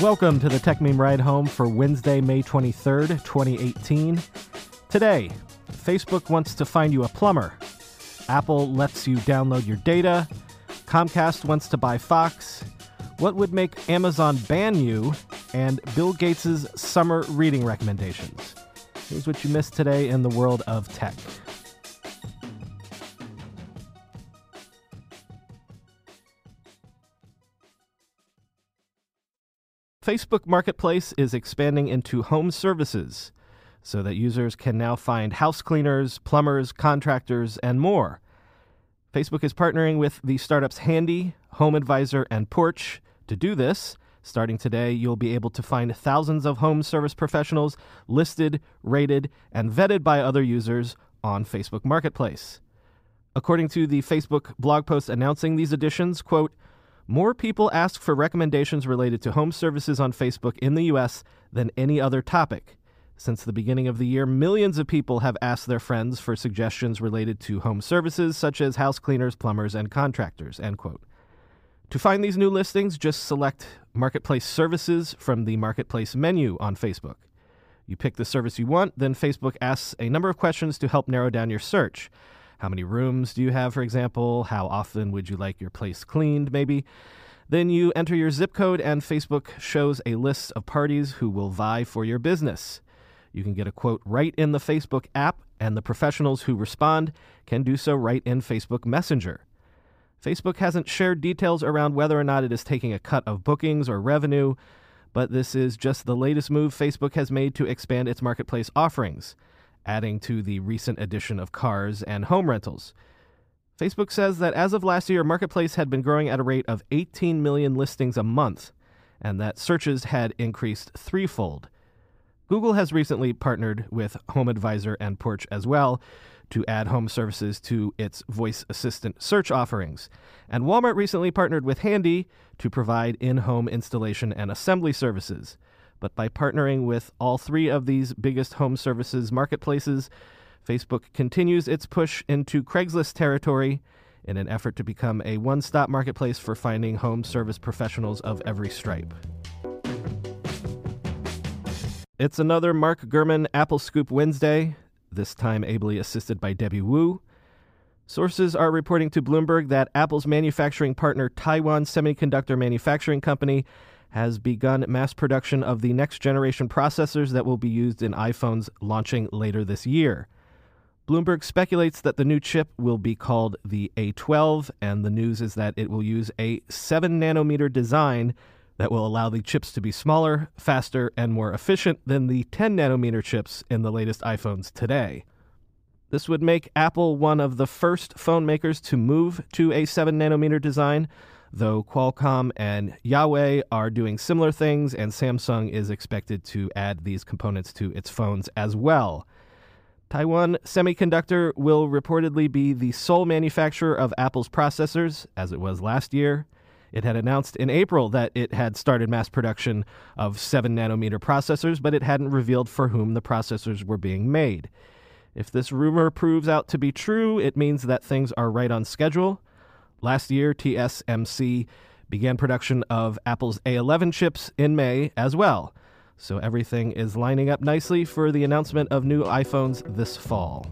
Welcome to the Techmeme Ride Home for Wednesday, May 23rd, 2018. Today, Facebook wants to find you a plumber. Apple lets you download your data. Comcast wants to buy Fox. What would make Amazon ban you? And Bill Gates' summer reading recommendations. Here's what you missed today in the world of tech. Facebook Marketplace is expanding into home services so that users can now find house cleaners, plumbers, contractors, and more. Facebook is partnering with the startups Handy, Home Advisor, and Porch to do this. Starting today, you'll be able to find thousands of home service professionals listed, rated, and vetted by other users on Facebook Marketplace. According to the Facebook blog post announcing these additions, quote, more people ask for recommendations related to home services on Facebook in the U.S. than any other topic. Since the beginning of the year, millions of people have asked their friends for suggestions related to home services such as house cleaners, plumbers, and contractors. End quote. To find these new listings, just select Marketplace Services from the Marketplace menu on Facebook. You pick the service you want, then Facebook asks a number of questions to help narrow down your search. How many rooms do you have, for example? How often would you like your place cleaned, maybe? Then you enter your zip code, and Facebook shows a list of parties who will vie for your business. You can get a quote right in the Facebook app, and the professionals who respond can do so right in Facebook Messenger. Facebook hasn't shared details around whether or not it is taking a cut of bookings or revenue, but this is just the latest move Facebook has made to expand its marketplace offerings adding to the recent addition of cars and home rentals. Facebook says that as of last year, Marketplace had been growing at a rate of 18 million listings a month, and that searches had increased threefold. Google has recently partnered with Home Advisor and Porch as well to add home services to its voice assistant search offerings. And Walmart recently partnered with Handy to provide in home installation and assembly services. But by partnering with all three of these biggest home services marketplaces, Facebook continues its push into Craigslist territory in an effort to become a one stop marketplace for finding home service professionals of every stripe. It's another Mark Gurman Apple Scoop Wednesday, this time ably assisted by Debbie Wu. Sources are reporting to Bloomberg that Apple's manufacturing partner, Taiwan Semiconductor Manufacturing Company, has begun mass production of the next generation processors that will be used in iPhones launching later this year. Bloomberg speculates that the new chip will be called the A12, and the news is that it will use a 7 nanometer design that will allow the chips to be smaller, faster, and more efficient than the 10 nanometer chips in the latest iPhones today. This would make Apple one of the first phone makers to move to a 7 nanometer design, though Qualcomm and Huawei are doing similar things, and Samsung is expected to add these components to its phones as well. Taiwan Semiconductor will reportedly be the sole manufacturer of Apple's processors, as it was last year. It had announced in April that it had started mass production of 7 nanometer processors, but it hadn't revealed for whom the processors were being made. If this rumor proves out to be true, it means that things are right on schedule. Last year, TSMC began production of Apple's A11 chips in May as well. So everything is lining up nicely for the announcement of new iPhones this fall.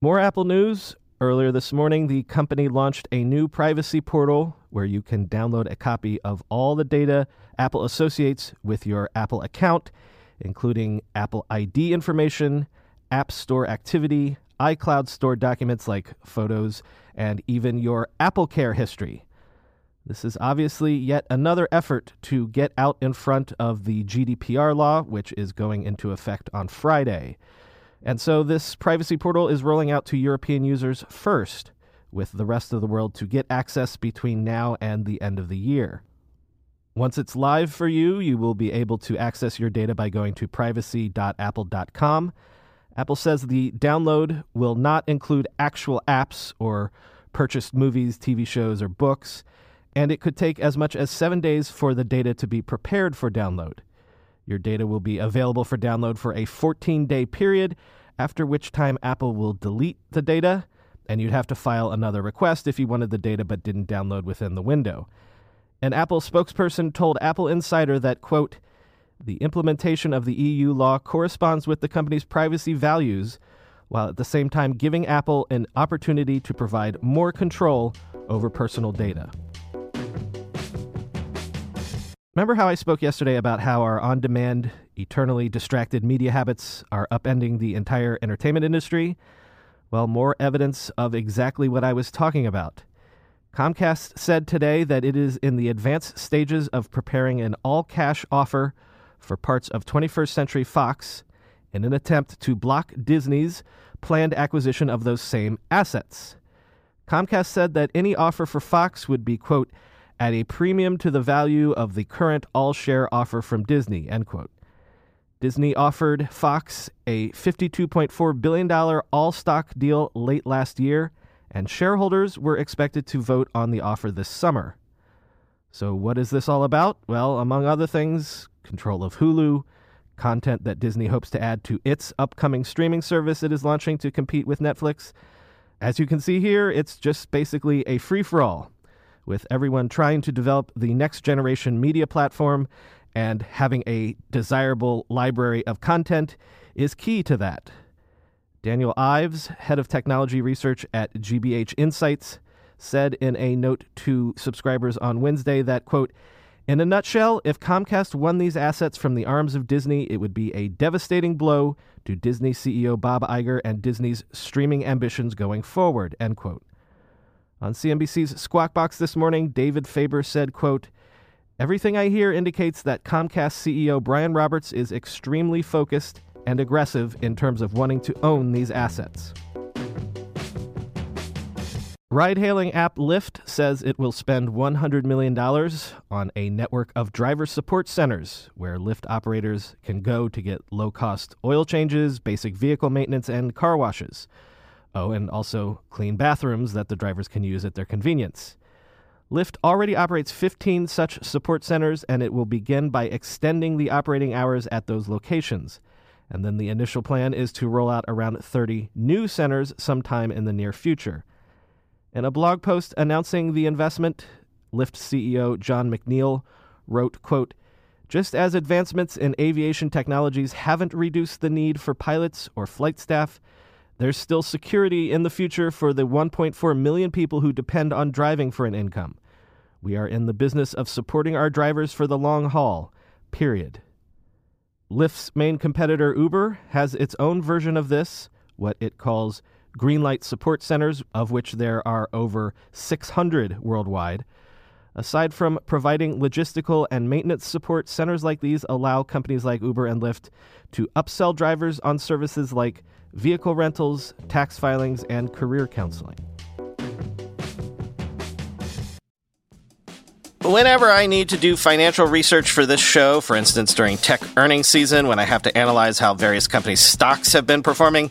More Apple news. Earlier this morning, the company launched a new privacy portal where you can download a copy of all the data Apple associates with your Apple account, including Apple ID information, App Store activity, iCloud stored documents like photos, and even your Apple Care history. This is obviously yet another effort to get out in front of the GDPR law, which is going into effect on Friday. And so this privacy portal is rolling out to European users first, with the rest of the world to get access between now and the end of the year. Once it's live for you, you will be able to access your data by going to privacy.apple.com. Apple says the download will not include actual apps or purchased movies, TV shows, or books, and it could take as much as seven days for the data to be prepared for download. Your data will be available for download for a 14 day period, after which time Apple will delete the data, and you'd have to file another request if you wanted the data but didn't download within the window. An Apple spokesperson told Apple Insider that, quote, the implementation of the EU law corresponds with the company's privacy values, while at the same time giving Apple an opportunity to provide more control over personal data. Remember how I spoke yesterday about how our on demand, eternally distracted media habits are upending the entire entertainment industry? Well, more evidence of exactly what I was talking about. Comcast said today that it is in the advanced stages of preparing an all cash offer for parts of 21st Century Fox in an attempt to block Disney's planned acquisition of those same assets. Comcast said that any offer for Fox would be, quote, at a premium to the value of the current all share offer from Disney, end quote. Disney offered Fox a $52.4 billion all stock deal late last year and shareholders were expected to vote on the offer this summer. So, what is this all about? Well, among other things, control of Hulu, content that Disney hopes to add to its upcoming streaming service it is launching to compete with Netflix. As you can see here, it's just basically a free for all, with everyone trying to develop the next generation media platform, and having a desirable library of content is key to that. Daniel Ives, head of technology research at GBH Insights, said in a note to subscribers on Wednesday that, quote, in a nutshell, if Comcast won these assets from the arms of Disney, it would be a devastating blow to Disney CEO Bob Iger and Disney's streaming ambitions going forward, end quote. On CNBC's Squawk Box this morning, David Faber said, quote, Everything I hear indicates that Comcast CEO Brian Roberts is extremely focused and aggressive in terms of wanting to own these assets. Ride hailing app Lyft says it will spend $100 million on a network of driver support centers where Lyft operators can go to get low cost oil changes, basic vehicle maintenance, and car washes. Oh, and also clean bathrooms that the drivers can use at their convenience. Lyft already operates 15 such support centers, and it will begin by extending the operating hours at those locations. And then the initial plan is to roll out around 30 new centers sometime in the near future. In a blog post announcing the investment, Lyft CEO Jon McNeill wrote, quote, just as advancements in aviation technologies haven't reduced the need for pilots or flight staff, there's still security in the future for the 1.4 million people who depend on driving for an income. We are in the business of supporting our drivers for the long haul, period. Lyft's main competitor, Uber, has its own version of this, what it calls Greenlight Support Centers, of which there are over 600 worldwide. Aside from providing logistical and maintenance support, centers like these allow companies like Uber and Lyft to upsell drivers on services like vehicle rentals, tax filings, and career counseling. Whenever I need to do financial research for this show, for instance during tech earnings season when I have to analyze how various companies' stocks have been performing,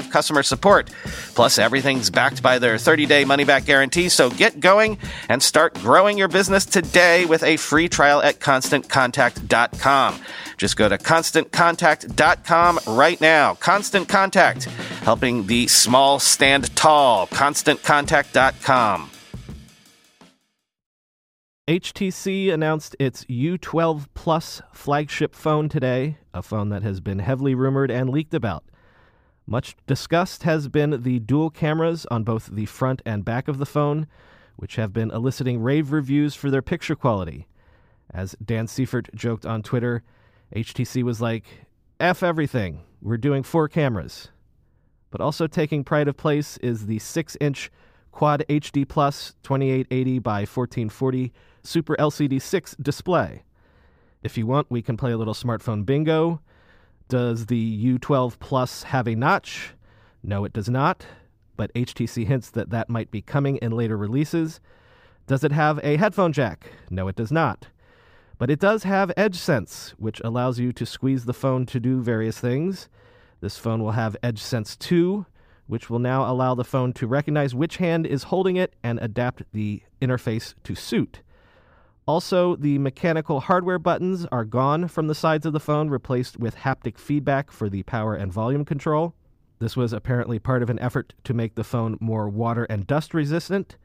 customer support. Plus, everything's backed by their 30 day money back guarantee, so get going and start growing your business today with a free trial at constantcontact.com. Just go to constantcontact.com right now. Constant Contact, helping the small stand tall. ConstantContact.com. HTC announced its U12 Plus flagship phone today, a phone that has been heavily rumored and leaked about. Much discussed has been the dual cameras on both the front and back of the phone, which have been eliciting rave reviews for their picture quality. As Dan Seifert joked on Twitter, HTC was like, F everything, we're doing four cameras. But also taking pride of place is the 6 inch Quad HD Plus 2880 by 1440 Super LCD 6 display. If you want, we can play a little smartphone bingo. Does the U12 Plus have a notch? No, it does not, but HTC hints that that might be coming in later releases. Does it have a headphone jack? No, it does not. But it does have Edge Sense, which allows you to squeeze the phone to do various things. This phone will have Edge Sense 2, which will now allow the phone to recognize which hand is holding it and adapt the interface to suit. Also, the mechanical hardware buttons are gone from the sides of the phone, replaced with haptic feedback for the power and volume control. This was apparently part of an effort to make the phone more water and dust resistant.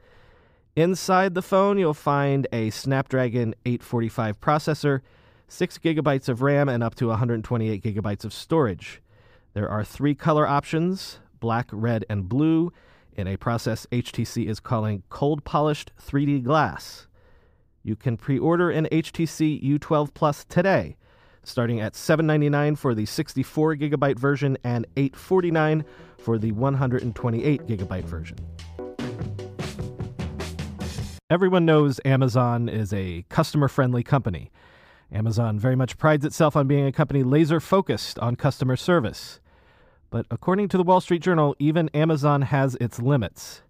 Inside the phone, you'll find a Snapdragon 845 processor, 6 gigabytes of RAM, and up to 128 gigabytes of storage. There are three color options black, red, and blue in a process HTC is calling cold polished 3D glass. You can pre-order an HTC U12 Plus today, starting at 799 for the 64 gigabyte version and 849 for the 128 gigabyte version. Everyone knows Amazon is a customer friendly company. Amazon very much prides itself on being a company laser focused on customer service. But according to the Wall Street Journal, even Amazon has its limits.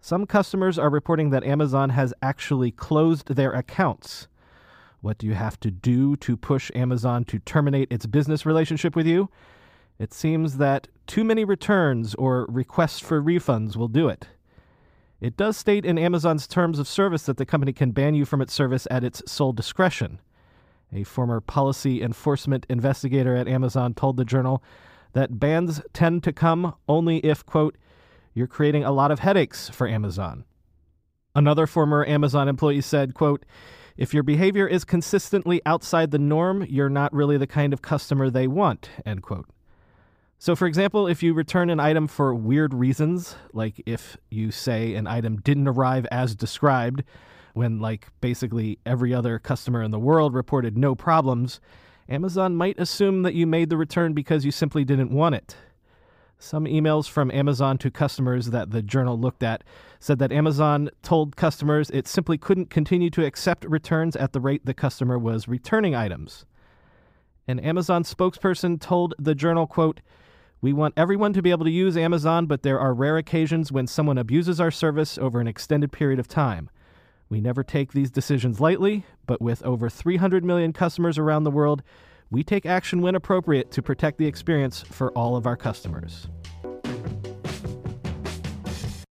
Some customers are reporting that Amazon has actually closed their accounts. What do you have to do to push Amazon to terminate its business relationship with you? It seems that too many returns or requests for refunds will do it. It does state in Amazon's terms of service that the company can ban you from its service at its sole discretion. A former policy enforcement investigator at Amazon told the journal that bans tend to come only if, quote, you're creating a lot of headaches for Amazon. Another former Amazon employee said, quote, if your behavior is consistently outside the norm, you're not really the kind of customer they want, end quote. So, for example, if you return an item for weird reasons, like if you say an item didn't arrive as described, when like basically every other customer in the world reported no problems, Amazon might assume that you made the return because you simply didn't want it. Some emails from Amazon to customers that the journal looked at said that Amazon told customers it simply couldn't continue to accept returns at the rate the customer was returning items. An Amazon spokesperson told the journal, quote, we want everyone to be able to use Amazon, but there are rare occasions when someone abuses our service over an extended period of time. We never take these decisions lightly, but with over 300 million customers around the world, we take action when appropriate to protect the experience for all of our customers.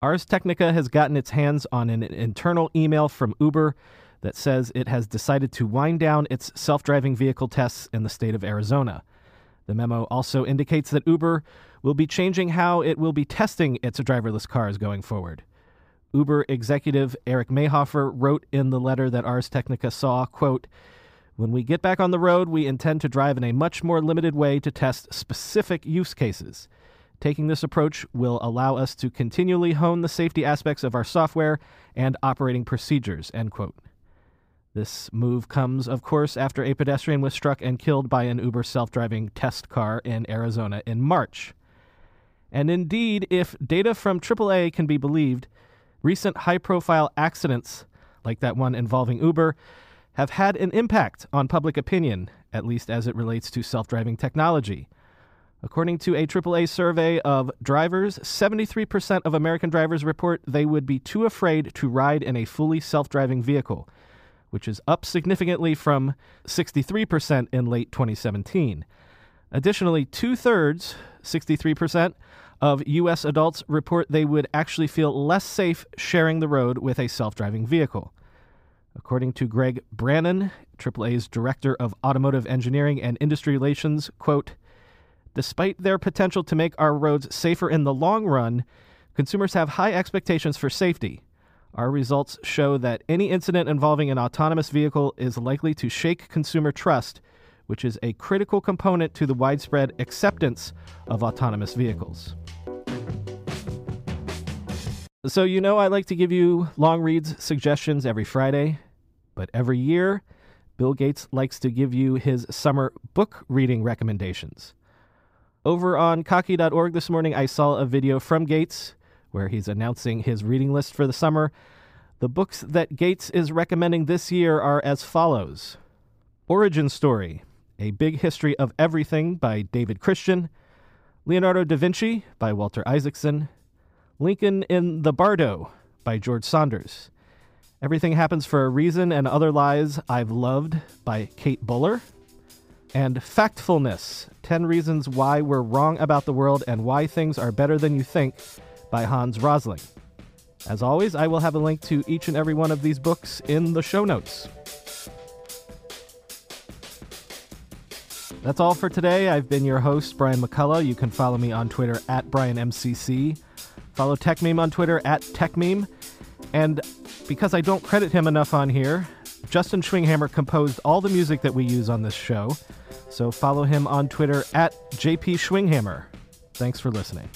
Ars Technica has gotten its hands on an internal email from Uber that says it has decided to wind down its self driving vehicle tests in the state of Arizona. The memo also indicates that Uber will be changing how it will be testing its driverless cars going forward. Uber executive Eric Meyhofer wrote in the letter that Ars Technica saw, quote, when we get back on the road, we intend to drive in a much more limited way to test specific use cases. Taking this approach will allow us to continually hone the safety aspects of our software and operating procedures. End quote. This move comes, of course, after a pedestrian was struck and killed by an Uber self driving test car in Arizona in March. And indeed, if data from AAA can be believed, recent high profile accidents, like that one involving Uber, have had an impact on public opinion, at least as it relates to self driving technology. According to a AAA survey of drivers, 73% of American drivers report they would be too afraid to ride in a fully self driving vehicle, which is up significantly from 63% in late 2017. Additionally, two thirds, 63%, of U.S. adults report they would actually feel less safe sharing the road with a self driving vehicle. According to Greg Brannon, AAA's Director of Automotive Engineering and Industry Relations, quote, Despite their potential to make our roads safer in the long run, consumers have high expectations for safety. Our results show that any incident involving an autonomous vehicle is likely to shake consumer trust, which is a critical component to the widespread acceptance of autonomous vehicles. So, you know, I like to give you long reads suggestions every Friday, but every year, Bill Gates likes to give you his summer book reading recommendations. Over on kottke.org this morning, I saw a video from Gates where he's announcing his reading list for the summer. The books that Gates is recommending this year are as follows Origin Story, A Big History of Everything by David Christian, Leonardo da Vinci by Walter Isaacson, Lincoln in the Bardo by George Saunders. Everything Happens for a Reason and Other Lies I've Loved by Kate Bowler. And Factfulness 10 Reasons Why We're Wrong About the World and Why Things Are Better Than You Think by Hans Rosling. As always, I will have a link to each and every one of these books in the show notes. That's all for today. I've been your host, Brian McCullough. You can follow me on Twitter at BrianMCC. Follow TechMeme on Twitter at TechMeme. And because I don't credit him enough on here, Justin Schwinghamer composed all the music that we use on this show. So follow him on Twitter at JP Schwinghamer. Thanks for listening.